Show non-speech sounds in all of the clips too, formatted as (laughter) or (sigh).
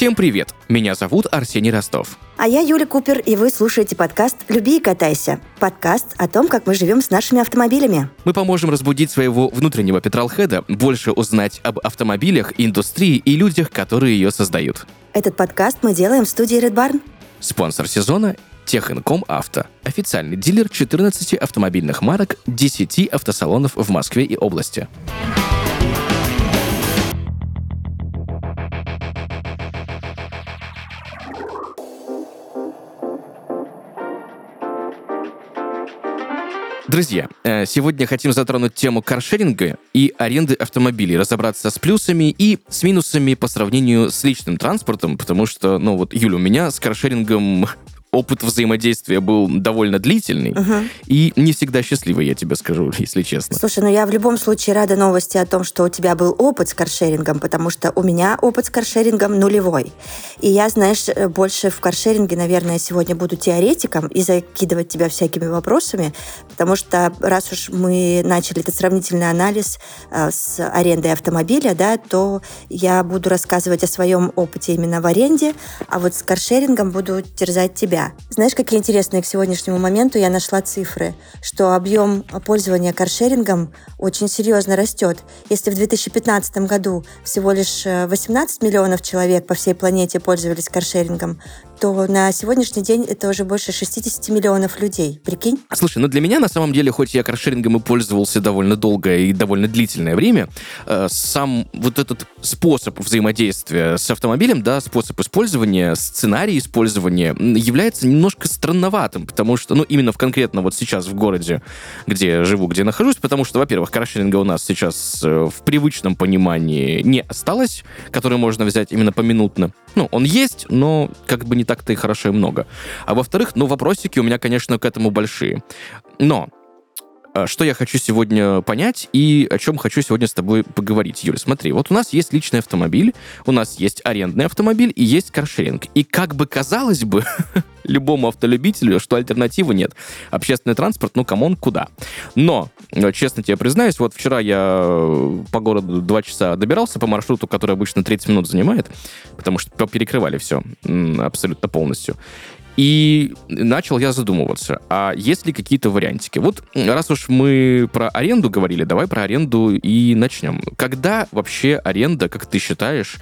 Всем привет! Меня зовут Арсений Ростов. А я Юля Купер, и вы слушаете подкаст «Люби и катайся». Подкаст о том, как мы живем с нашими автомобилями. Мы поможем разбудить своего внутреннего петролхеда, больше узнать об автомобилях, индустрии и людях, которые ее создают. Этот подкаст мы делаем в студии Red Barn. Спонсор сезона Техинком Авто. Официальный дилер 14 автомобильных марок, 10 автосалонов в Москве и области. Друзья, э, сегодня хотим затронуть тему каршеринга и аренды автомобилей, разобраться с плюсами и с минусами по сравнению с личным транспортом, потому что, ну вот, Юля, у меня с каршерингом опыт взаимодействия был довольно длительный угу. и не всегда счастливый, я тебе скажу, (laughs) если честно. Слушай, ну я в любом случае рада новости о том, что у тебя был опыт с каршерингом, потому что у меня опыт с каршерингом нулевой. И я, знаешь, больше в каршеринге, наверное, сегодня буду теоретиком и закидывать тебя всякими вопросами, потому что раз уж мы начали этот сравнительный анализ э, с арендой автомобиля, да, то я буду рассказывать о своем опыте именно в аренде, а вот с каршерингом буду терзать тебя себя. Знаешь, какие интересные к сегодняшнему моменту я нашла цифры, что объем пользования каршерингом очень серьезно растет. Если в 2015 году всего лишь 18 э, миллионов человек по всей планете пользовались каршерингом, то на сегодняшний день это уже больше 60 миллионов людей. Прикинь? Слушай, ну для меня на самом деле, хоть я каршерингом и пользовался довольно долгое и довольно длительное время, э, сам вот этот способ взаимодействия с автомобилем, да, способ использования, сценарий использования является немножко странноватым, потому что, ну, именно в конкретно вот сейчас в городе, где живу, где нахожусь, потому что, во-первых, каршеринга у нас сейчас э, в привычном понимании не осталось, который можно взять именно поминутно. Ну, он есть, но как бы не так-то и хорошо и много. А во-вторых, ну, вопросики у меня, конечно, к этому большие. Но что я хочу сегодня понять и о чем хочу сегодня с тобой поговорить. Юля, смотри, вот у нас есть личный автомобиль, у нас есть арендный автомобиль и есть каршеринг. И как бы казалось бы, (laughs) любому автолюбителю, что альтернативы нет. Общественный транспорт, ну, come on, куда? Но, э, честно тебе признаюсь, вот вчера я э, по городу два часа добирался по маршруту, который обычно 30 минут занимает, потому что перекрывали все абсолютно полностью. И начал я задумываться, а есть ли какие-то вариантики? Вот раз уж мы про аренду говорили, давай про аренду и начнем. Когда вообще аренда, как ты считаешь,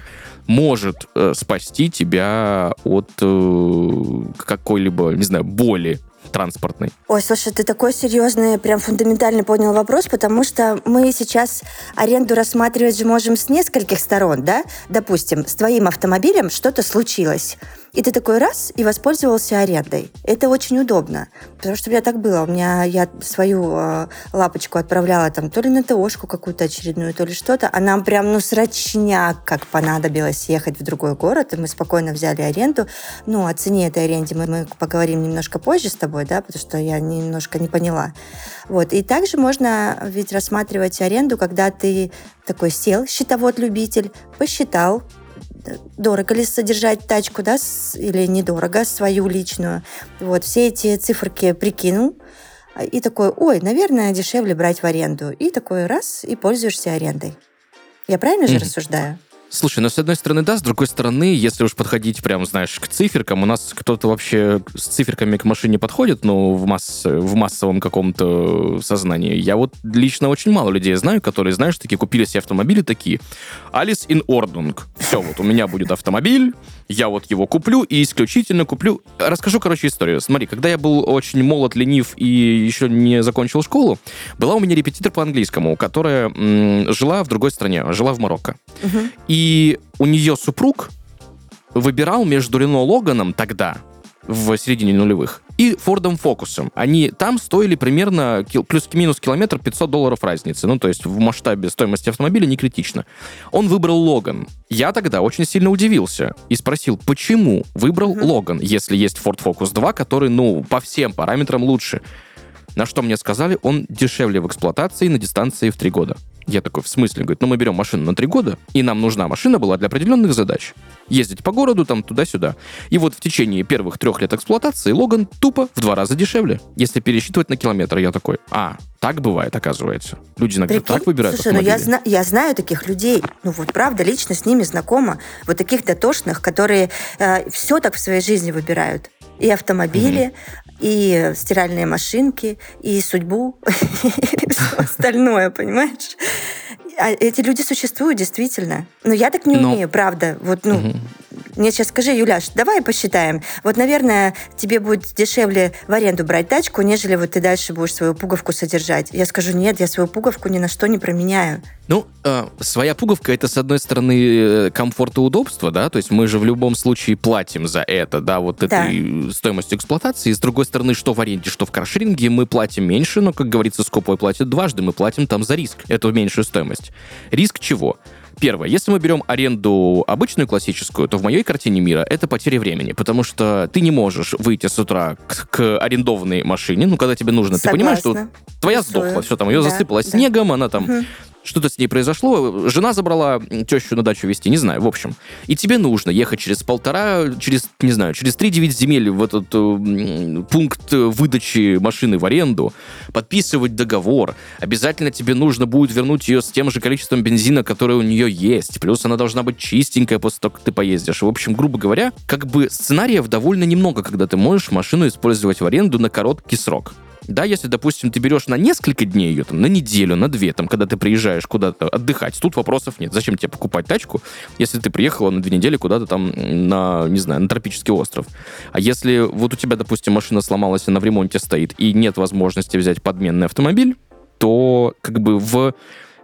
может э, спасти тебя от э, какой-либо, не знаю, боли транспортной. Ой, слушай, ты такой серьезный, прям фундаментальный понял вопрос, потому что мы сейчас аренду рассматривать же можем с нескольких сторон, да? Допустим, с твоим автомобилем что-то случилось. И ты такой раз и воспользовался арендой. Это очень удобно. Потому что у меня так было. У меня я свою э, лапочку отправляла там то ли на ТОшку какую-то очередную, то ли что-то. А нам прям, ну, срочняк, как понадобилось ехать в другой город. И мы спокойно взяли аренду. Ну, о цене этой аренды мы, мы поговорим немножко позже с тобой, да, потому что я немножко не поняла. Вот. И также можно ведь рассматривать аренду, когда ты такой сел, счетовод-любитель, посчитал, дорого ли содержать тачку, да, или недорого, свою личную. Вот, все эти циферки прикинул, и такой, ой, наверное, дешевле брать в аренду. И такой раз, и пользуешься арендой. Я правильно же mm-hmm. рассуждаю? Слушай, ну, с одной стороны, да, с другой стороны, если уж подходить прям, знаешь, к циферкам, у нас кто-то вообще с циферками к машине подходит, ну, в, масс... в массовом каком-то сознании. Я вот лично очень мало людей знаю, которые, знаешь, такие купили себе автомобили такие. Alles in Ordnung. Все, вот у меня будет автомобиль, я вот его куплю и исключительно куплю... Расскажу, короче, историю. Смотри, когда я был очень молод, ленив и еще не закончил школу, была у меня репетитор по английскому, которая м- жила в другой стране, жила в Марокко. Угу. И и у нее супруг выбирал между Рено Логаном тогда, в середине нулевых, и Фордом Фокусом. Они там стоили примерно плюс-минус километр 500 долларов разницы. Ну, то есть в масштабе стоимости автомобиля не критично. Он выбрал Логан. Я тогда очень сильно удивился и спросил, почему выбрал. Логан, если есть Ford Focus 2, который, ну, по всем параметрам лучше. На что мне сказали, он дешевле в эксплуатации на дистанции в три года. Я такой, в смысле? Говорит, ну мы берем машину на три года, и нам нужна машина была для определенных задач. Ездить по городу, там, туда-сюда. И вот в течение первых трех лет эксплуатации Логан тупо в два раза дешевле. Если пересчитывать на километр, я такой, а, так бывает, оказывается. Люди иногда Прикинь? так выбирают Слушай, ну я, автомобили. зна- я знаю таких людей. Ну вот правда, лично с ними знакома. Вот таких дотошных, которые все так в своей жизни выбирают. И автомобили, и стиральные машинки, и судьбу, (laughs) и все остальное, понимаешь? А эти люди существуют действительно. Но я так не умею, правда. Вот, ну. Мне сейчас скажи, Юляш, давай посчитаем. Вот, наверное, тебе будет дешевле в аренду брать тачку, нежели вот ты дальше будешь свою пуговку содержать. Я скажу, нет, я свою пуговку ни на что не променяю. Ну, э, своя пуговка это, с одной стороны, э, комфорт и удобство, да, то есть мы же в любом случае платим за это, да, вот Да. этой стоимостью эксплуатации. С другой стороны, что в аренде, что в каршеринге, мы платим меньше, но, как говорится, скупой платит дважды, мы платим там за риск, эту меньшую стоимость. Риск чего? Первое, если мы берем аренду обычную классическую, то в моей картине мира это потеря времени, потому что ты не можешь выйти с утра к, к арендованной машине, ну, когда тебе нужно. Ты понимаешь, что Согласна. твоя сдохла, все там, ее Да, засыпало да. снегом, она там Мгм. Что-то с ней произошло, жена забрала тещу на дачу вести, не знаю, в общем. И тебе нужно ехать через полтора, через, не знаю, через три девять земель в этот э, пункт выдачи машины в аренду, подписывать договор. Обязательно тебе нужно будет вернуть ее с тем же количеством бензина, которое у нее есть. Плюс она должна быть чистенькая после того, как ты поездишь. В общем, грубо говоря, как бы сценариев довольно немного, когда ты можешь машину использовать в аренду на короткий срок. Да, если, допустим, ты берешь на несколько дней ее, там, на неделю, на две, там, когда ты приезжаешь куда-то отдыхать, тут вопросов нет. Зачем тебе покупать тачку, если ты приехала на две недели куда-то там на, не знаю, на тропический остров? А если вот у тебя, допустим, машина сломалась, она в ремонте стоит, и нет возможности взять подменный автомобиль, то как бы в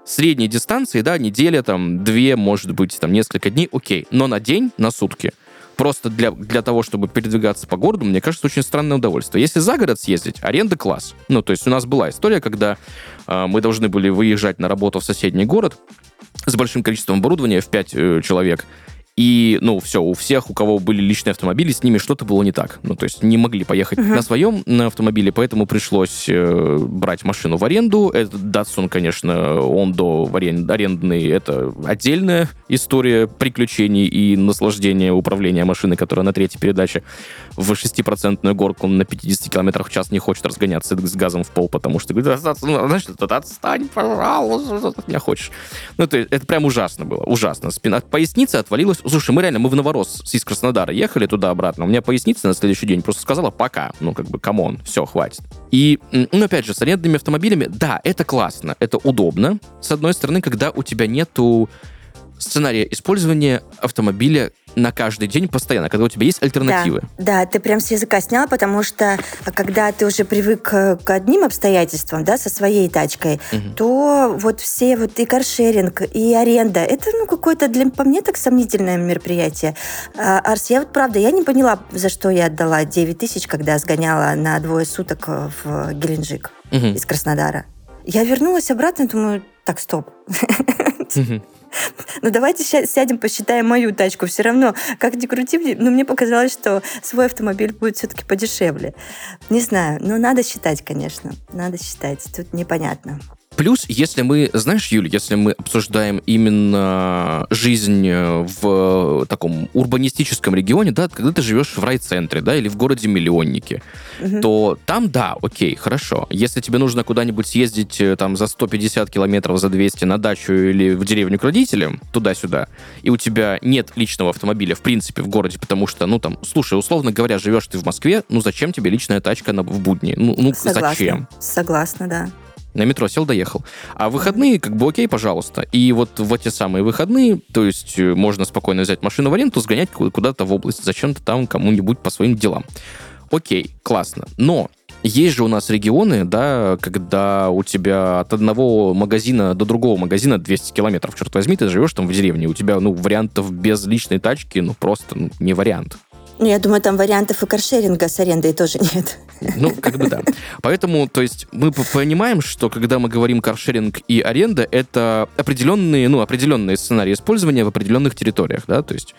средней дистанции, да, неделя, там, две, может быть, там, несколько дней, окей. Но на день, на сутки, просто для, для того, чтобы передвигаться по городу, мне кажется, очень странное удовольствие. Если за город съездить, аренда класс. Ну, то есть у нас была история, когда э, мы должны были выезжать на работу в соседний город с большим количеством оборудования в 5 человек. И, ну, все, у всех, у кого были личные автомобили, с ними что-то было не так. Ну, то есть не могли поехать Мгм. на своем на автомобиле, поэтому пришлось э, брать машину в аренду. Этот Datsun, конечно, он до арендный, это отдельная история приключений и наслаждения управления машиной, которая на третьей передаче в 6% горку на 50 км в час не хочет разгоняться с газом в пол, потому что говорит, «Отстань, ну, знаешь, отстань, пожалуйста, не хочешь. Ну, это, это прям ужасно было, ужасно. Спина, поясница отвалилась. Слушай, мы реально, мы в Новорос из Краснодара ехали туда-обратно. У меня поясница на следующий день просто сказала пока. Ну, как бы, come on, все, хватит. И, ну, опять же, с арендными автомобилями, да, это классно, это удобно. С одной стороны, когда у тебя нету сценария использования автомобиля на каждый день постоянно, когда у тебя есть альтернативы. Да, да, ты прям с языка снял, потому что а, когда ты уже привык э, к одним обстоятельствам, да, со своей тачкой, Мгм. то вот все вот и каршеринг, и аренда, это, ну, какое-то для по мне так сомнительное мероприятие. А, Арс, я вот правда, я не поняла, за что я отдала 9 тысяч, когда сгоняла на двое суток э, в Геленджик Мгм. из Краснодара. Я вернулась обратно и думаю, так, стоп. Ну, давайте сядем, посчитаем мою тачку. Все равно, как ни крути, но мне показалось, что свой автомобиль будет все-таки подешевле. Не знаю, но надо считать, конечно. Надо считать. Тут непонятно. Плюс, если мы, знаешь, Юль, если мы обсуждаем именно жизнь э, в таком урбанистическом регионе, да, когда ты живешь в райцентре, да, или в городе-миллионнике, Мгм. то там, да, окей, хорошо. Если тебе нужно куда-нибудь съездить э, там за 150 километров, за 200 на дачу или в деревню к родителям, туда-сюда, и у тебя нет личного автомобиля, в принципе, в городе, потому что, ну, там, слушай, условно говоря, живешь ты в Москве, ну, зачем тебе личная тачка на, в будни? Ну, ну Согласна. зачем? Согласна, да. На метро сел, доехал. А выходные, как бы, окей, пожалуйста. И вот в эти самые выходные, то есть э, можно спокойно взять машину в аренду, сгонять ку- куда-то в область, зачем-то там кому-нибудь по своим делам. Окей, классно. Но есть же у нас регионы, да, когда у тебя от одного магазина до другого магазина 200 километров, черт возьми, ты живешь там в деревне, у тебя, ну, вариантов без личной тачки, ну, просто ну, не вариант. Ну, я думаю, там вариантов и каршеринга с арендой тоже нет. Ну, как бы да. Поэтому, то есть, мы понимаем, что когда мы говорим каршеринг и аренда, это определенные, ну, определенные сценарии использования в определенных территориях, да, то есть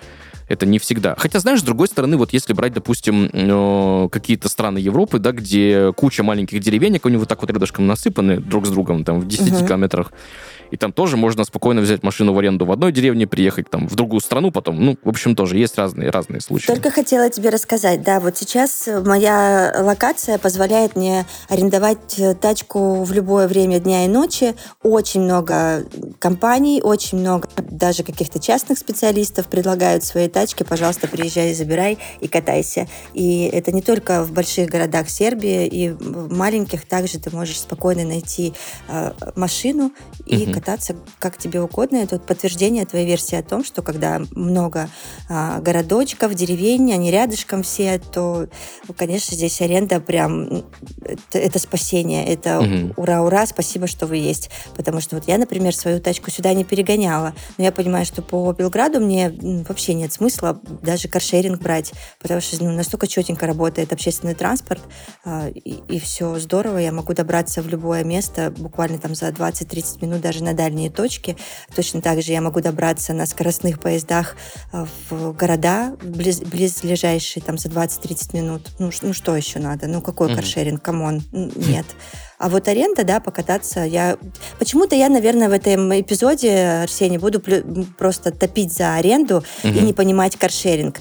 это не всегда. Хотя, знаешь, с другой стороны, вот если брать, допустим, какие-то страны Европы, да, где куча маленьких деревенек, они вот так вот рядышком насыпаны друг с другом, там, в 10 Мгм. километрах, И там тоже можно спокойно взять машину в аренду в одной деревне, приехать там в другую страну потом. Ну, в общем, тоже есть разные, разные случаи. Только хотела тебе рассказать, да, вот сейчас моя локация позволяет мне арендовать э, тачку в любое время дня и ночи. Очень много компаний, очень много даже каких-то частных специалистов предлагают свои тачки. Пожалуйста, приезжай, забирай и катайся. И это не только в больших городах Сербии, и в маленьких также ты можешь спокойно найти э, машину и угу. Кататься как тебе угодно. Это вот подтверждение твоей версии о том, что когда много э, городочков, деревень, они рядышком все, то, конечно, здесь аренда прям это, это спасение, это угу. ура-ура, спасибо, что вы есть. Потому что вот я, например, свою тачку сюда не перегоняла, но я понимаю, что по Белграду мне вообще нет смысла даже каршеринг брать, потому что ну, настолько четенько работает общественный транспорт, э, и, и все здорово, я могу добраться в любое место буквально там за 20-30 минут даже на дальние точки. Точно так же я могу добраться на скоростных поездах э, в города близ, близлежащие там за 20-30 минут. Ну, ну что еще надо? Ну какой mm-hmm. каршеринг? Come on. Нет. А вот аренда, да, покататься, я... Почему-то я, наверное, в этом эпизоде, Арсений, буду просто топить за аренду угу. и не понимать каршеринг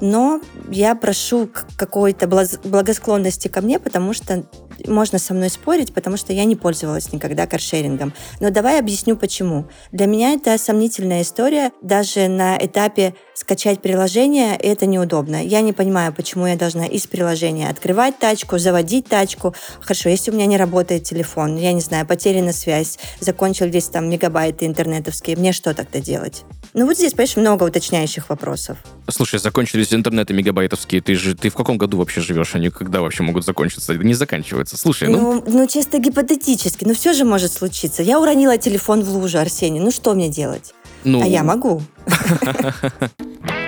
но я прошу какой-то благосклонности ко мне, потому что можно со мной спорить, потому что я не пользовалась никогда каршерингом. Но давай объясню почему. Для меня это сомнительная история. Даже на этапе скачать приложение это неудобно. Я не понимаю, почему я должна из приложения открывать тачку, заводить тачку. Хорошо, если у меня не работает телефон, я не знаю, потеряна связь, закончил здесь там мегабайты интернетовские, мне что тогда делать? Ну вот здесь, понимаешь, много уточняющих вопросов. Слушай, закончились интернеты мегабайтовские. Ты же ты в каком году вообще живешь? Они когда вообще могут закончиться? Не заканчиваются. Слушай, ну... Ну, ну чисто гипотетически. Но все же может случиться. Я уронила телефон в лужу, Арсений. Ну что мне делать? Ну... А я могу. (laughs)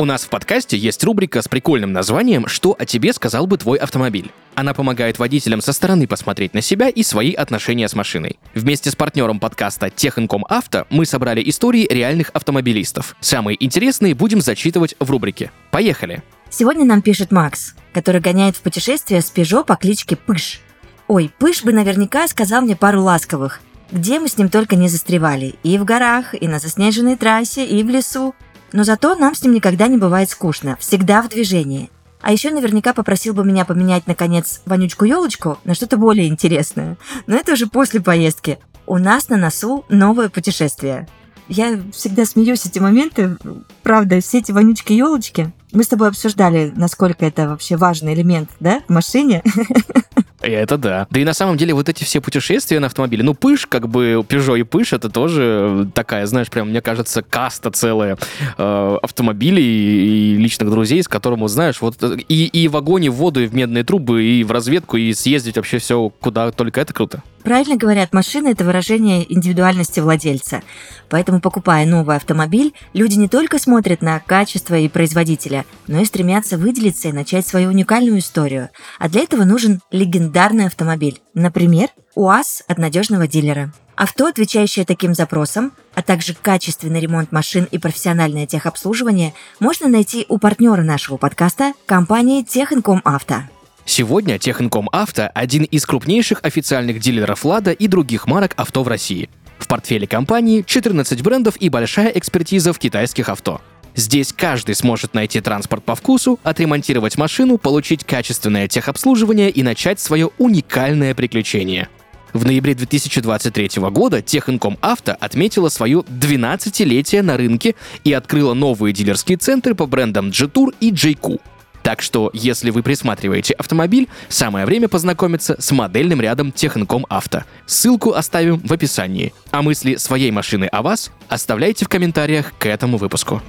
У нас в подкасте есть рубрика с прикольным названием «Что о тебе сказал бы твой автомобиль?». Она помогает водителям со стороны посмотреть на себя и свои отношения с машиной. Вместе с партнером подкаста Техинком Авто мы собрали истории реальных автомобилистов. Самые интересные будем зачитывать в рубрике. Поехали! Сегодня нам пишет Макс, который гоняет в путешествие с Пежо по кличке Пыш. Ой, Пыш бы наверняка сказал мне пару ласковых, где мы с ним только не застревали. И в горах, и на заснеженной трассе, и в лесу. Но зато нам с ним никогда не бывает скучно, всегда в движении. А еще наверняка попросил бы меня поменять, наконец, вонючку-елочку на что-то более интересное. Но это уже после поездки. У нас на носу новое путешествие. Я всегда смеюсь эти моменты. Правда, все эти вонючки-елочки. Мы с тобой обсуждали, насколько это вообще важный элемент, да, в машине. (laughs) Это да. Да и на самом деле вот эти все путешествия на автомобиле, ну, Пыш, как бы Peugeot и Пыш, это тоже такая, знаешь, прям, мне кажется, каста целая э, автомобилей и личных друзей, с которым, знаешь, вот и, и в огонь, в воду, и в медные трубы, и в разведку, и съездить вообще все куда только это круто. Правильно говорят, машина – это выражение индивидуальности владельца. Поэтому, покупая новый автомобиль, люди не только смотрят на качество и производителя, но и стремятся выделиться и начать свою уникальную историю. А для этого нужен легендарный автомобиль. Например, УАЗ от надежного дилера. Авто, отвечающее таким запросам, а также качественный ремонт машин и профессиональное техобслуживание можно найти у партнера нашего подкаста – компании Техинком Авто. Сегодня Техинком Авто – один из крупнейших официальных дилеров «Лада» и других марок авто в России. В портфеле компании 14 брендов и большая экспертиза в китайских авто. Здесь каждый сможет найти транспорт по вкусу, отремонтировать машину, получить качественное техобслуживание и начать свое уникальное приключение. В ноябре 2023 года Техинком Авто отметила свое 12-летие на рынке и открыла новые дилерские центры по брендам Jetour и JQ. Так что, если вы присматриваете автомобиль, самое время познакомиться с модельным рядом Технком Авто. Ссылку оставим в описании. А мысли своей машины о вас оставляйте в комментариях к этому выпуску.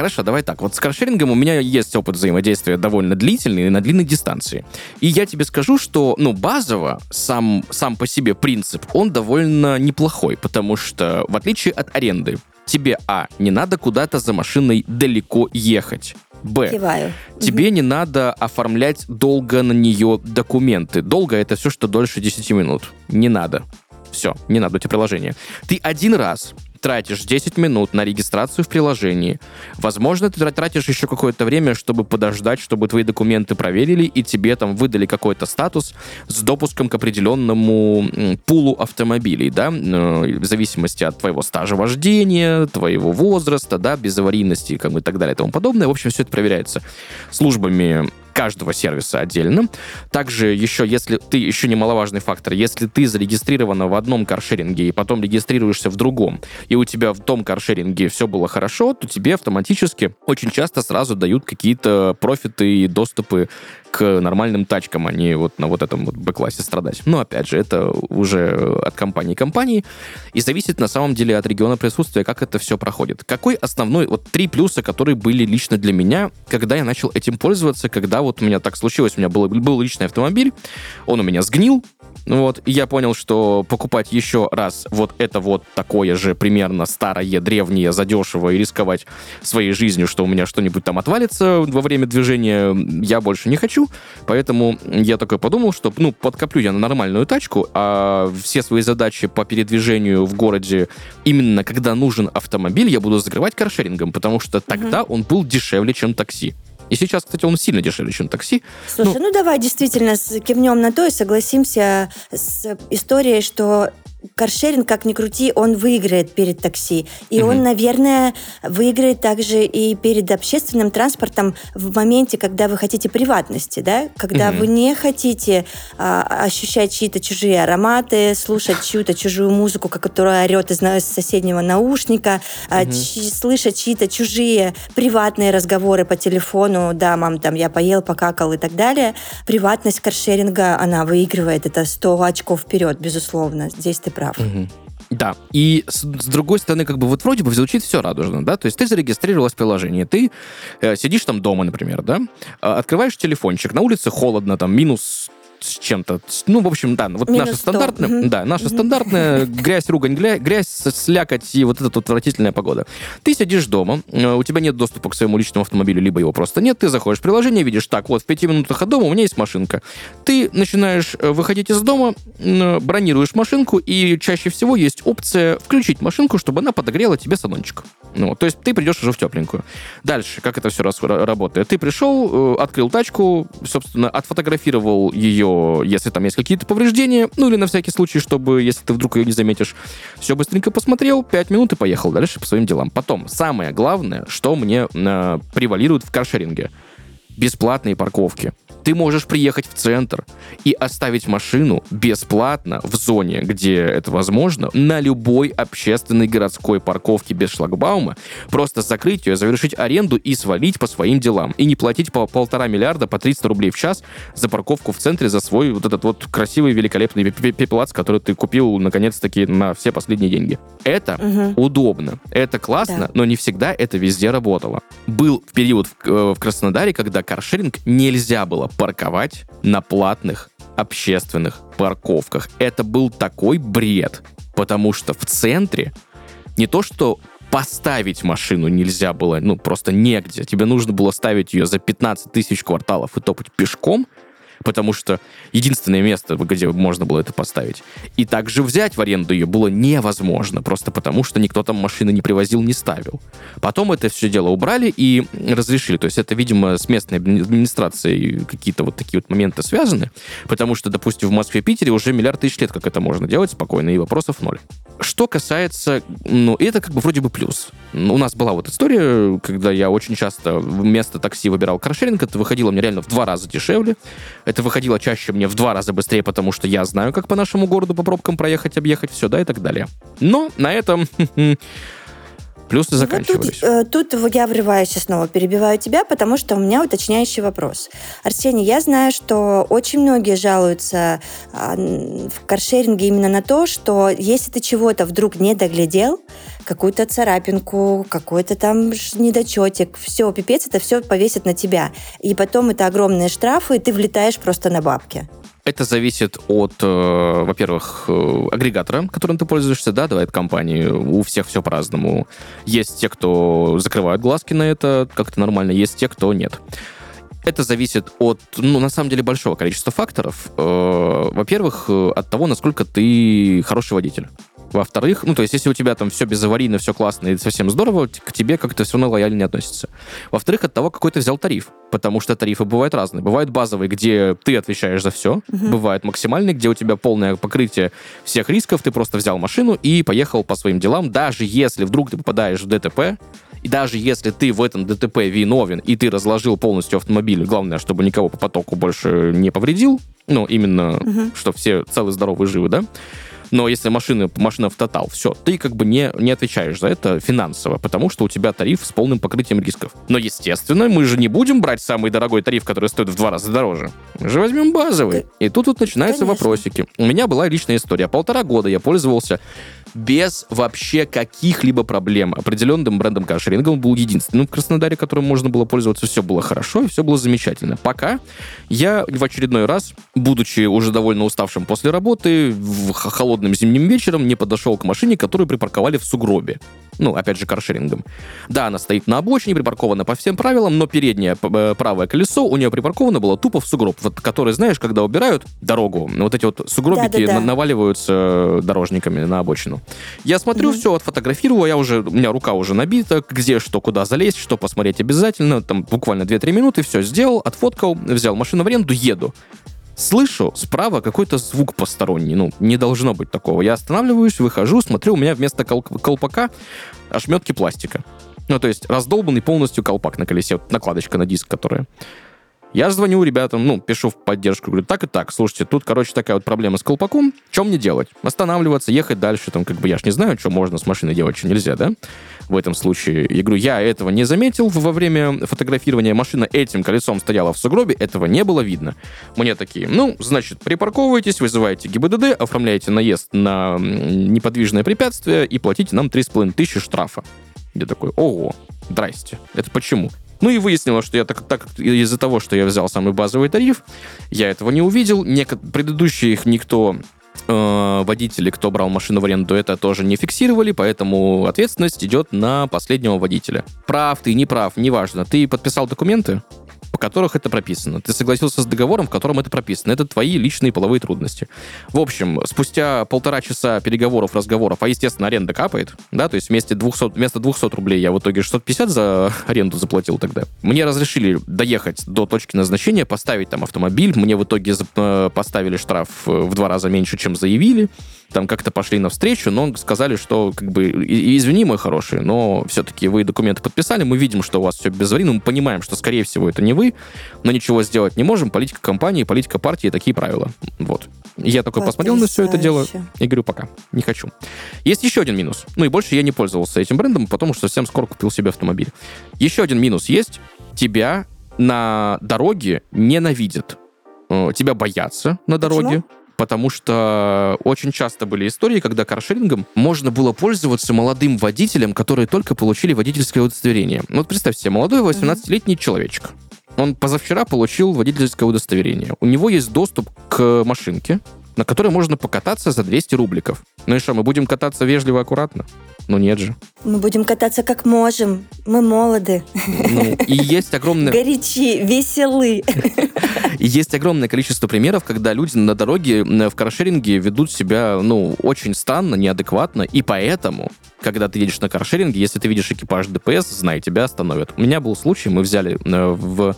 Хорошо, давай так. Вот с каршерингом у меня есть опыт взаимодействия довольно длительный и на длинной дистанции. И я тебе скажу, что, ну, базово, сам, сам по себе принцип, он довольно неплохой, потому что, в отличие от аренды, тебе, а, не надо куда-то за машиной далеко ехать. Б. Киваю. Тебе угу. не надо оформлять долго на нее документы. Долго это все, что дольше 10 минут. Не надо. Все, не надо у тебя приложение. Ты один раз тратишь 10 минут на регистрацию в приложении. Возможно, ты тратишь еще какое-то время, чтобы подождать, чтобы твои документы проверили, и тебе там выдали какой-то статус с допуском к определенному пулу автомобилей, да, э, в зависимости от твоего стажа вождения, твоего возраста, да, без аварийности, как бы и так далее и тому подобное. В общем, все это проверяется службами каждого сервиса отдельно. Также еще, если ты, еще немаловажный фактор, если ты зарегистрирована в одном каршеринге и потом регистрируешься в другом, и у тебя в том каршеринге все было хорошо, то тебе автоматически очень часто сразу дают какие-то профиты и доступы к нормальным тачкам, а не вот на вот этом вот Б-классе страдать. Но, опять же, это уже от компании к компании, и зависит на самом деле от региона присутствия, как это все проходит. Какой основной, вот три плюса, которые были лично для меня, когда я начал этим пользоваться, когда вот у меня так случилось, у меня был, был личный автомобиль, он у меня сгнил, вот, и я понял, что покупать еще раз вот это вот такое же примерно старое, древнее, задешево и рисковать своей жизнью, что у меня что-нибудь там отвалится во время движения, я больше не хочу. Поэтому я такой подумал, что, ну, подкоплю я на нормальную тачку, а все свои задачи по передвижению в городе именно когда нужен автомобиль, я буду закрывать каршерингом, потому что тогда он был дешевле, чем такси. И сейчас, кстати, он сильно дешевле, чем такси. Слушай, ну, ну давай действительно кивнем на то и согласимся с историей, что каршеринг, как ни крути, он выиграет перед такси. И угу. он, наверное, выиграет также и перед общественным транспортом в моменте, когда вы хотите приватности, да? Когда угу. вы не хотите а, ощущать чьи-то чужие ароматы, слушать чью-то чужую музыку, которая орет из, из соседнего наушника, угу. а, слышать чьи-то чужие приватные разговоры по телефону, да, мам, там, я поел, покакал и так далее. Приватность каршеринга, она выигрывает, это 100 очков вперед, безусловно. Здесь ты ты прав. Угу. Да, и с, с другой стороны, как бы вот вроде бы звучит все радужно, да, то есть ты зарегистрировалась в приложении, ты э, сидишь там дома, например, да, э, открываешь телефончик, на улице холодно, там минус с чем-то. Ну, в общем, да, вот Минус наша 100. стандартная, угу. да, наша стандартная (laughs) грязь, ругань, грязь, слякоть и вот эта вот отвратительная погода. Ты сидишь дома, э, у тебя нет доступа к своему личному автомобилю, либо его просто нет, ты заходишь в приложение, видишь, так, вот в пяти минутах от дома у меня есть машинка. Ты начинаешь э, выходить из дома, бронируешь машинку, и чаще всего есть опция включить машинку, чтобы она подогрела тебе салончик. Ну, то есть ты придешь уже в тепленькую. Дальше, как это все раз работает? Ты пришел, э, открыл тачку, собственно, отфотографировал ее если там есть какие-то повреждения, ну или на всякий случай, чтобы, если ты вдруг ее не заметишь, все быстренько посмотрел, 5 минут и поехал дальше по своим делам. Потом, самое главное, что мне э, превалирует в каршеринге. Бесплатные парковки ты можешь приехать в центр и оставить машину бесплатно в зоне, где это возможно, на любой общественной городской парковке без шлагбаума, просто закрыть ее, завершить аренду и свалить по своим делам. И не платить по полтора миллиарда, по 300 рублей в час за парковку в центре за свой вот этот вот красивый, великолепный пеплац, который ты купил, наконец-таки, на все последние деньги. Это угу. удобно, это классно, да. но не всегда это везде работало. Был период в, э, в Краснодаре, когда каршеринг нельзя было парковать на платных общественных парковках. Это был такой бред, потому что в центре не то что поставить машину нельзя было, ну, просто негде. Тебе нужно было ставить ее за 15 тысяч кварталов и топать пешком, потому что единственное место, где можно было это поставить. И также взять в аренду ее было невозможно, просто потому что никто там машины не привозил, не ставил. Потом это все дело убрали и разрешили. То есть это, видимо, с местной администрацией какие-то вот такие вот моменты связаны, потому что, допустим, в Москве Питере уже миллиард тысяч лет, как это можно делать спокойно, и вопросов ноль. Что касается, ну, это как бы вроде бы плюс. У нас была вот история, когда я очень часто вместо такси выбирал каршеринг, это выходило мне реально в два раза дешевле. Это выходило чаще мне в два раза быстрее, потому что я знаю, как по нашему городу по пробкам проехать, объехать, все, да, и так далее. Но на этом (laughs) плюсы заканчивались. Вот тут, э, тут я врываюсь и снова перебиваю тебя, потому что у меня уточняющий вопрос. Арсений, я знаю, что очень многие жалуются а, в каршеринге именно на то, что если ты чего-то вдруг не доглядел, какую-то царапинку, какой-то там недочетик, все, пипец, это все повесит на тебя. И потом это огромные штрафы, и ты влетаешь просто на бабки. Это зависит от, э, во-первых, э, агрегатора, которым ты пользуешься, да, давай от компании. У всех все по-разному. Есть те, кто закрывают глазки на это, как-то нормально, есть те, кто нет. Это зависит от, ну, на самом деле, большого количества факторов. Э, во-первых, от того, насколько ты хороший водитель. Во-вторых, ну, то есть, если у тебя там все безаварийно, все классно и совсем здорово, к тебе как-то все равно лояльно не относится. Во-вторых, от того, какой ты взял тариф. Потому что тарифы бывают разные. Бывают базовые, где ты отвечаешь за все. Угу. Бывают максимальные, где у тебя полное покрытие всех рисков. Ты просто взял машину и поехал по своим делам. Даже если вдруг ты попадаешь в ДТП, и даже если ты в этом ДТП виновен, и ты разложил полностью автомобиль, главное, чтобы никого по потоку больше не повредил, ну, именно, угу. что все целы, здоровы, живы, да, но если машина, машина в тотал, все, ты как бы не, не отвечаешь за это финансово, потому что у тебя тариф с полным покрытием рисков. Но, естественно, мы же не будем брать самый дорогой тариф, который стоит в два раза дороже. Мы же возьмем базовый. И тут вот начинаются Конечно. вопросики. У меня была личная история. Полтора года я пользовался без вообще каких-либо проблем. Определенным брендом каршеринга он был единственным в Краснодаре, которым можно было пользоваться. Все было хорошо и все было замечательно. Пока я в очередной раз, будучи уже довольно уставшим после работы, в холодным зимним вечером не подошел к машине, которую припарковали в сугробе. Ну, опять же, каршерингом. Да, она стоит на обочине, припаркована по всем правилам, но переднее э, правое колесо у нее припарковано было тупо в сугроб, вот, который, знаешь, когда убирают дорогу, вот эти вот сугробики да, да, да. наваливаются дорожниками на обочину. Я смотрю, угу. все, отфотографировал, я уже, у меня рука уже набита, где что, куда залезть, что посмотреть обязательно, там буквально 2-3 минуты, все сделал, отфоткал, взял машину в аренду, еду. Слышу справа какой-то звук посторонний, ну, не должно быть такого. Я останавливаюсь, выхожу, смотрю, у меня вместо кол- колпака ошметки пластика. Ну, то есть раздолбанный полностью колпак на колесе, накладочка на диск, которая. Я звоню ребятам, ну, пишу в поддержку, говорю, так и так, слушайте, тут, короче, такая вот проблема с колпаком, что мне делать? Останавливаться, ехать дальше, там, как бы, я ж не знаю, что можно с машиной делать, что нельзя, да? В этом случае, я говорю, я этого не заметил во время фотографирования, машина этим колесом стояла в сугробе, этого не было видно. Мне такие, ну, значит, припарковывайтесь, вызываете ГИБДД, оформляете наезд на неподвижное препятствие и платите нам 3,5 тысячи штрафа. Я такой, ого, здрасте. Это почему? Ну и выяснилось, что я так, так из-за того, что я взял самый базовый тариф, я этого не увидел. Неко- предыдущие их никто э, водители, кто брал машину в аренду, это тоже не фиксировали, поэтому ответственность идет на последнего водителя. Прав ты, не прав, неважно. Ты подписал документы, которых это прописано. Ты согласился с договором, в котором это прописано. Это твои личные половые трудности. В общем, спустя полтора часа переговоров, разговоров, а, естественно, аренда капает, да, то есть вместе 200, вместо 200 рублей я в итоге 650 за аренду заплатил тогда. Мне разрешили доехать до точки назначения, поставить там автомобиль. Мне в итоге э, поставили штраф э, в два раза меньше, чем заявили там как-то пошли навстречу, но сказали, что как бы извини, мой хороший, но все-таки вы документы подписали, мы видим, что у вас все безаварийно, мы понимаем, что скорее всего это не вы, но ничего сделать не можем, политика компании, политика партии, такие правила. Вот. Я такой посмотрел на все это дело и говорю, пока, не хочу. Есть еще один минус. Ну и больше я не пользовался этим брендом, потому что совсем скоро купил себе автомобиль. Еще один минус есть. Тебя на дороге ненавидят. Э, тебя боятся на дороге. Почему? Потому что очень часто были истории, когда каршерингом можно было пользоваться молодым водителем, которые только получили водительское удостоверение. Вот представь себе, молодой 18-летний человечек. Он позавчера получил водительское удостоверение. У него есть доступ к машинке, на которой можно покататься за 200 рубликов. Ну и что, мы будем кататься вежливо, аккуратно? Ну нет же. Мы будем кататься как можем. Мы молоды. Ну, и есть огромное... Горячи, веселы. И есть огромное количество примеров, когда люди на дороге в каршеринге ведут себя, ну, очень странно, неадекватно, и поэтому когда ты едешь на каршеринге, если ты видишь экипаж ДПС, знай, тебя остановят. У меня был случай, мы взяли э, в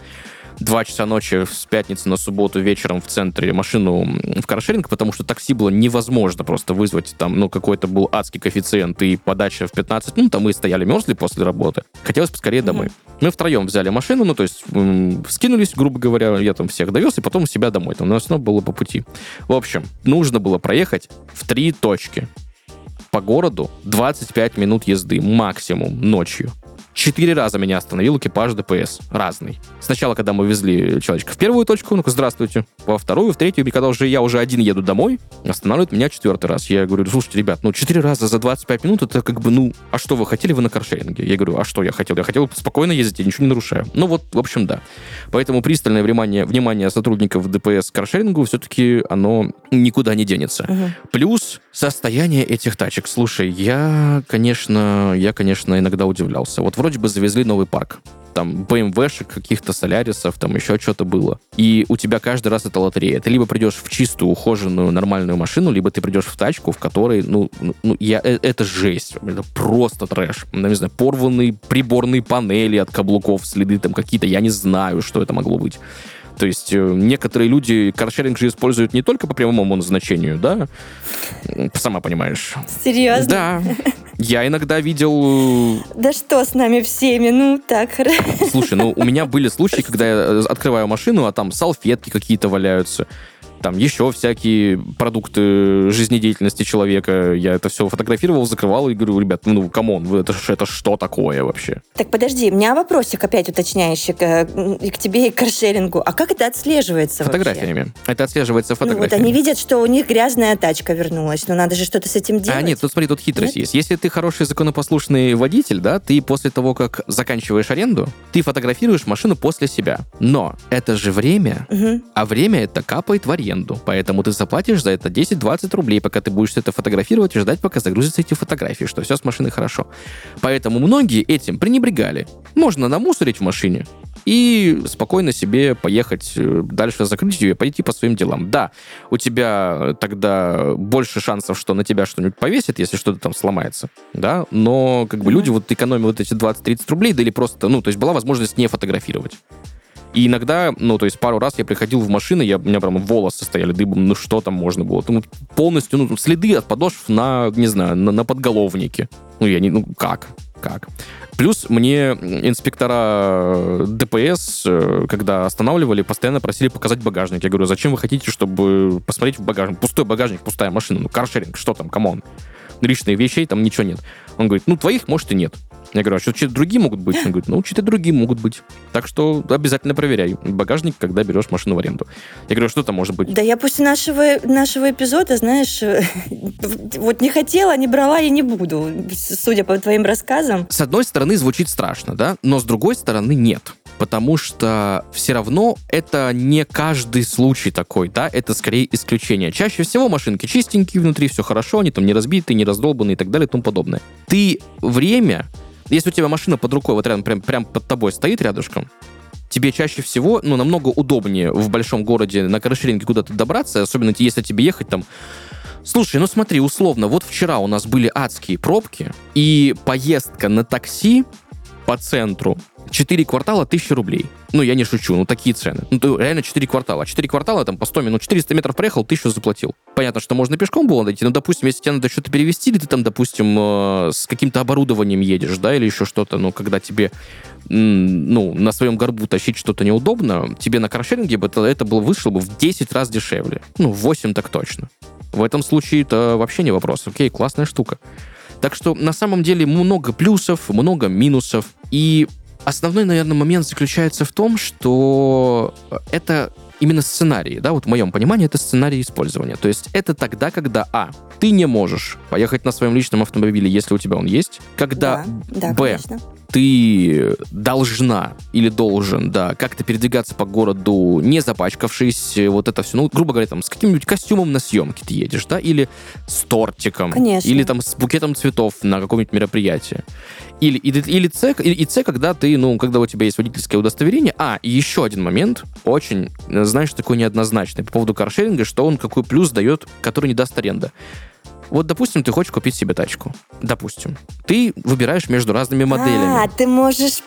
2 часа ночи с пятницы на субботу вечером в центре машину в каршеринг, потому что такси было невозможно просто вызвать. Там, ну, какой-то был адский коэффициент и подача в 15 минут, а мы стояли мерзли после работы. Хотелось поскорее домой. Mm-hmm. Мы втроем взяли машину, ну, то есть скинулись, грубо говоря, я там всех довез, и потом у себя домой. Там у нас было по пути. В общем, нужно было проехать в три точки по городу 25 минут езды максимум ночью. Четыре раза меня остановил экипаж ДПС. Разный. Сначала, когда мы везли человечка в первую точку, ну-ка, здравствуйте. Во вторую, в третью, и когда уже я уже один еду домой, останавливает меня четвертый раз. Я говорю, слушайте, ребят, ну четыре раза за 25 минут, это как бы, ну, а что вы хотели вы на каршеринге? Я говорю, а что я хотел? Я хотел спокойно ездить, я ничего не нарушаю. Ну вот, в общем, да. Поэтому пристальное внимание, внимание сотрудников ДПС к каршерингу все-таки оно никуда не денется. Угу. Плюс состояние этих тачек. Слушай, я, конечно, я, конечно, иногда удивлялся. Вот вроде бы завезли новый парк. там BMW-шек каких-то, Солярисов, там еще что-то было. И у тебя каждый раз это лотерея. Ты либо придешь в чистую, ухоженную, нормальную машину, либо ты придешь в тачку, в которой, ну, ну, ну я, э, это жесть. Это просто трэш. Ну, не знаю, порванные приборные панели от каблуков, следы там какие-то, я не знаю, что это могло быть. То есть э, некоторые люди каршеринг же используют не только по прямому назначению, да? Сама понимаешь. Серьезно? Да. Я иногда видел... Э, да что с нами всеми? Ну, так. Слушай, ну у меня были случаи, когда я э, открываю машину, а там салфетки какие-то валяются там еще всякие продукты жизнедеятельности человека. Я это все фотографировал, закрывал и говорю, ребят, ну, come on, это, это что такое вообще? Так, подожди, у меня вопросик опять уточняющий к, и к тебе, и к каршерингу. А как это отслеживается Фотографиями. Вообще? Это отслеживается фотографиями. Ну, вот они видят, что у них грязная тачка вернулась, но надо же что-то с этим делать. А нет, тут смотри, тут хитрость нет? есть. Если ты хороший законопослушный водитель, да, ты после того, как заканчиваешь аренду, ты фотографируешь машину после себя. Но это же время, угу. а время это капает в аренду аренду. Поэтому ты заплатишь за это 10-20 рублей, пока ты будешь это фотографировать и ждать, пока загрузятся эти фотографии, что все с машиной хорошо. Поэтому многие этим пренебрегали. Можно намусорить в машине и спокойно себе поехать э, дальше, закрыть ее и пойти по своим делам. Да, у тебя тогда больше шансов, что на тебя что-нибудь повесит, если что-то там сломается, да, но как бы люди вот экономят вот эти 20-30 рублей, да или просто, ну, то есть была возможность не фотографировать. И иногда, ну, то есть пару раз я приходил в машину, я, у меня прям волосы стояли дыбом, ну что там можно было? Ну, полностью, ну, следы от подошв на, не знаю, на, на подголовнике. Ну, я не, ну, как? Как? Плюс мне инспектора ДПС, э, когда останавливали, постоянно просили показать багажник. Я говорю, зачем вы хотите, чтобы посмотреть в багажник? Пустой багажник, пустая машина. Ну, каршеринг, что там, come on? Личных вещей там ничего нет. Он говорит, ну, твоих, может, и нет. Я говорю, а что, что-то другие могут быть? Он говорит, ну, что-то другие могут быть. Так что обязательно проверяй багажник, когда берешь машину в аренду. Я говорю, «А что там может быть? Да я после нашего, нашего эпизода, знаешь, (laughs) вот не хотела, не брала и не буду, судя по твоим рассказам. С одной стороны, звучит страшно, да? Но с другой стороны, нет потому что все равно это не каждый случай такой, да, это скорее исключение. Чаще всего машинки чистенькие внутри, все хорошо, они там не разбиты, не раздолбаны и так далее и тому подобное. Ты время если у тебя машина под рукой, вот рядом, прям, прям под тобой стоит рядышком, тебе чаще всего, ну, намного удобнее в большом городе на каршеринге куда-то добраться, особенно если тебе ехать там Слушай, ну смотри, условно, вот вчера у нас были адские пробки, и поездка на такси по центру 4 квартала 1000 рублей. Ну, я не шучу, ну такие цены. Ну, реально 4 квартала. 4 квартала там по 100 минут, 400 метров проехал, 1000 заплатил. Понятно, что можно пешком было дойти, но, допустим, если тебе надо что-то перевести, или ты там, допустим, э, с каким-то оборудованием едешь, да, или еще что-то, ну, когда тебе ну, на своем горбу тащить что-то неудобно, тебе на каршеринге бы это, это было, вышло бы в 10 раз дешевле. Ну, в 8 так точно. В этом случае это вообще не вопрос. Окей, классная штука. Так что на самом деле много плюсов, много минусов. И Основной, наверное, момент заключается в том, что это именно сценарий, да, вот в моем понимании это сценарий использования. То есть это тогда, когда, а, ты не можешь поехать на своем личном автомобиле, если у тебя он есть, когда, да, да, б, конечно ты должна или должен, да, как-то передвигаться по городу, не запачкавшись, вот это все, ну, грубо говоря, там, с каким-нибудь костюмом на съемки ты едешь, да, или с тортиком, Конечно. или там с букетом цветов на каком-нибудь мероприятии. Или, или, или С, или, и С, когда ты, ну, когда у тебя есть водительское удостоверение. А, и еще один момент, очень, знаешь, такой неоднозначный по поводу каршеринга, что он какой плюс дает, который не даст аренда. Вот, допустим, ты хочешь купить себе тачку. Допустим. Ты выбираешь между разными моделями. А, ты можешь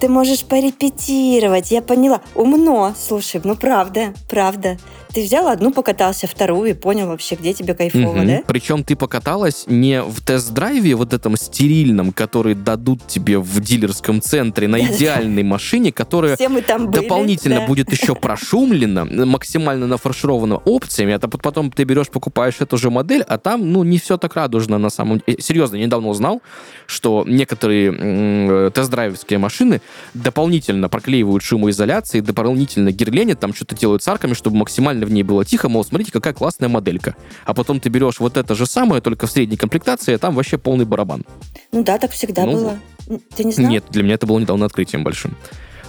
ты можешь порепетировать, я поняла. Умно, слушай, ну правда, правда. Ты взял одну, покатался, вторую и понял вообще, где тебе кайфово, угу. да? Причем ты покаталась не в тест-драйве вот этом стерильном, который дадут тебе в дилерском центре на (laughs) идеальной машине, которая дополнительно будет еще (laughs) прошумлена, максимально нафарширована опциями, а потом ты берешь, покупаешь эту же модель, а там, ну, не все так радужно на самом деле. Серьезно, недавно узнал, что некоторые тест-драйверские машины дополнительно проклеивают шумоизоляцией, дополнительно герленят, там что-то делают с арками, чтобы максимально в ней было тихо, мол, смотрите, какая классная моделька. А потом ты берешь вот это же самое, только в средней комплектации, а там вообще полный барабан. Ну да, так всегда ну, было. Ты не знал? Нет, для меня это было недавно открытием большим.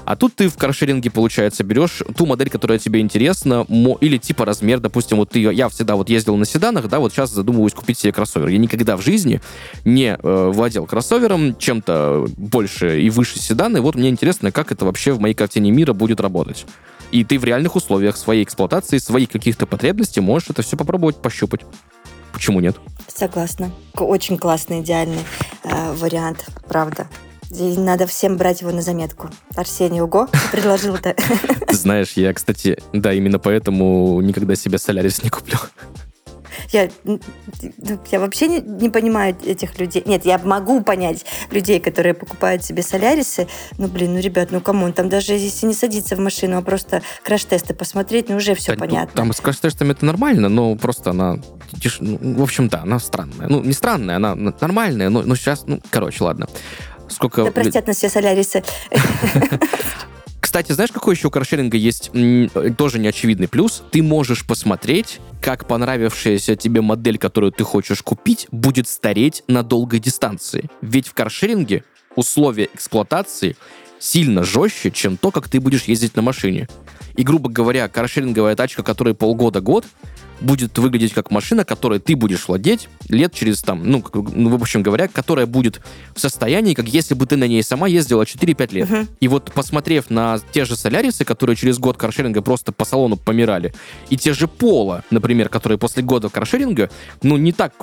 А тут ты в каршеринге, получается, берешь ту модель, которая тебе интересна, или типа размер, допустим, вот ты, я всегда вот ездил на седанах, да, вот сейчас задумываюсь купить себе кроссовер. Я никогда в жизни не э, владел кроссовером, чем-то больше и выше седана, и вот мне интересно, как это вообще в моей картине мира будет работать. И ты в реальных условиях своей эксплуатации, своих каких-то потребностей можешь это все попробовать пощупать. Почему нет? Согласна. Очень классный, идеальный э, вариант, правда. И надо всем брать его на заметку. Арсений Уго предложил-то. (laughs) Знаешь, я, кстати, да, именно поэтому никогда себе Солярис не куплю. Я, я вообще не, не понимаю этих людей. Нет, я могу понять людей, которые покупают себе солярисы. Ну, блин, ну, ребят, ну, кому? Там даже если не садиться в машину, а просто краш-тесты посмотреть, ну, уже все да, понятно. Там с краш-тестами это нормально, но просто она... Ну, в общем, да, она странная. Ну, не странная, она нормальная, но, но сейчас... Ну, короче, ладно. Сколько... Да простят нас все солярисы. (laughs) Кстати, знаешь, какой еще у каршеринга есть тоже неочевидный плюс? Ты можешь посмотреть, как понравившаяся тебе модель, которую ты хочешь купить, будет стареть на долгой дистанции. Ведь в каршеринге условия эксплуатации сильно жестче, чем то, как ты будешь ездить на машине. И, грубо говоря, каршеринговая тачка, которая полгода-год, будет выглядеть как машина, которой ты будешь владеть лет через там, ну, ну, в общем говоря, которая будет в состоянии, как если бы ты на ней сама ездила 4-5 лет. Uh-huh. И вот посмотрев на те же Солярисы, которые через год каршеринга просто по салону помирали, и те же Пола, например, которые после года каршеринга, ну, не так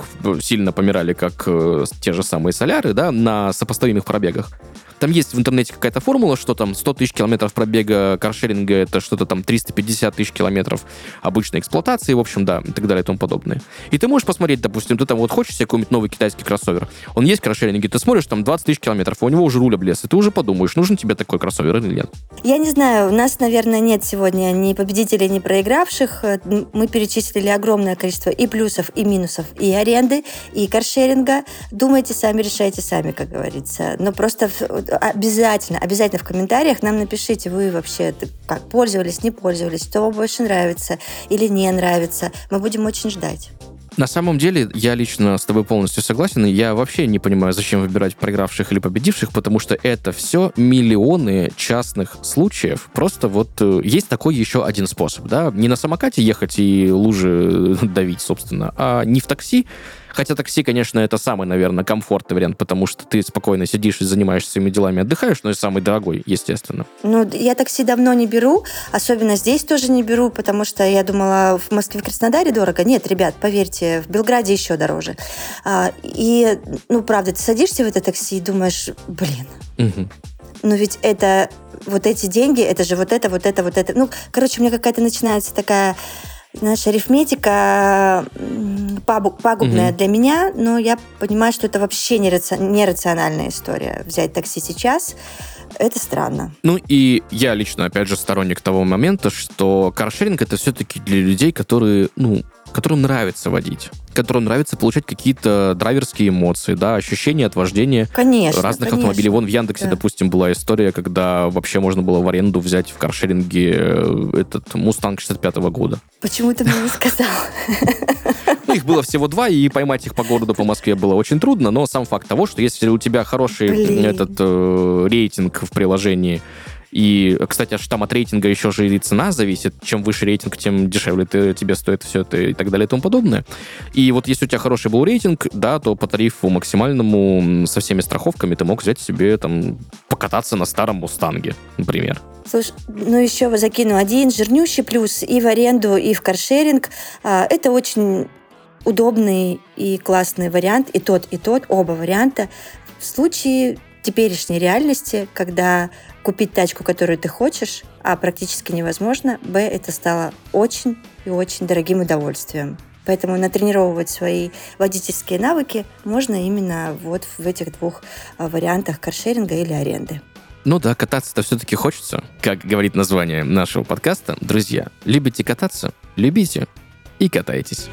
сильно помирали, как э, те же самые Соляры, да, на сопоставимых пробегах, там есть в интернете какая-то формула, что там 100 тысяч километров пробега каршеринга, это что-то там 350 тысяч километров обычной эксплуатации, в общем, да, и так далее и тому подобное. И ты можешь посмотреть, допустим, ты там вот хочешь себе какой-нибудь новый китайский кроссовер, он есть в каршеринге, ты смотришь, там 20 тысяч километров, у него уже руль облез, и ты уже подумаешь, нужен тебе такой кроссовер или нет. Я не знаю, у нас, наверное, нет сегодня ни победителей, ни проигравших. Мы перечислили огромное количество и плюсов, и минусов, и аренды, и каршеринга. Думайте сами, решайте сами, как говорится. Но просто обязательно, обязательно в комментариях нам напишите, вы вообще как пользовались, не пользовались, что вам больше нравится или не нравится. Мы будем очень ждать. На самом деле, я лично с тобой полностью согласен. Я вообще не понимаю, зачем выбирать проигравших или победивших, потому что это все миллионы частных случаев. Просто вот э, есть такой еще один способ, да, не на самокате ехать и лужи давить, собственно, а не в такси, Хотя такси, конечно, это самый, наверное, комфортный вариант, потому что ты спокойно сидишь и занимаешься своими делами, отдыхаешь, но и самый дорогой, естественно. Ну, я такси давно не беру, особенно здесь тоже не беру, потому что я думала, в Москве, в Краснодаре дорого. Нет, ребят, поверьте, в Белграде еще дороже. А, и, ну, правда, ты садишься в это такси и думаешь, блин, угу. но ведь это вот эти деньги, это же вот это, вот это, вот это. Ну, короче, у меня какая-то начинается такая знаешь, арифметика пагубная угу. для меня, но я понимаю, что это вообще нерациональная история. Взять такси сейчас это странно. Ну и я лично, опять же, сторонник того момента, что каршеринг это все-таки для людей, которые, ну, которым нравится водить, которым нравится получать какие-то драйверские эмоции, да, ощущения от вождения конечно, разных конечно. автомобилей. Вон в Яндексе, да. допустим, была история, когда вообще можно было в аренду взять в каршеринге э, этот Мустанг 65 -го года. Почему ты мне не сказал? (laughs) Ну, их было всего два, и поймать их по городу, по Москве было очень трудно, но сам факт того, что если у тебя хороший Блин. этот э, рейтинг в приложении, и, кстати, аж там от рейтинга еще же и цена зависит. Чем выше рейтинг, тем дешевле ты, тебе стоит все это и так далее и тому подобное. И вот если у тебя хороший был рейтинг, да, то по тарифу максимальному со всеми страховками ты мог взять себе там покататься на старом Мустанге, например. Слушай, ну еще закину один жирнющий плюс и в аренду, и в каршеринг. А, это очень удобный и классный вариант, и тот, и тот, оба варианта. В случае теперешней реальности, когда купить тачку, которую ты хочешь, а практически невозможно, б, это стало очень и очень дорогим удовольствием. Поэтому натренировывать свои водительские навыки можно именно вот в этих двух а, вариантах каршеринга или аренды. Ну да, кататься-то все-таки хочется, как говорит название нашего подкаста. Друзья, любите кататься? Любите и катайтесь.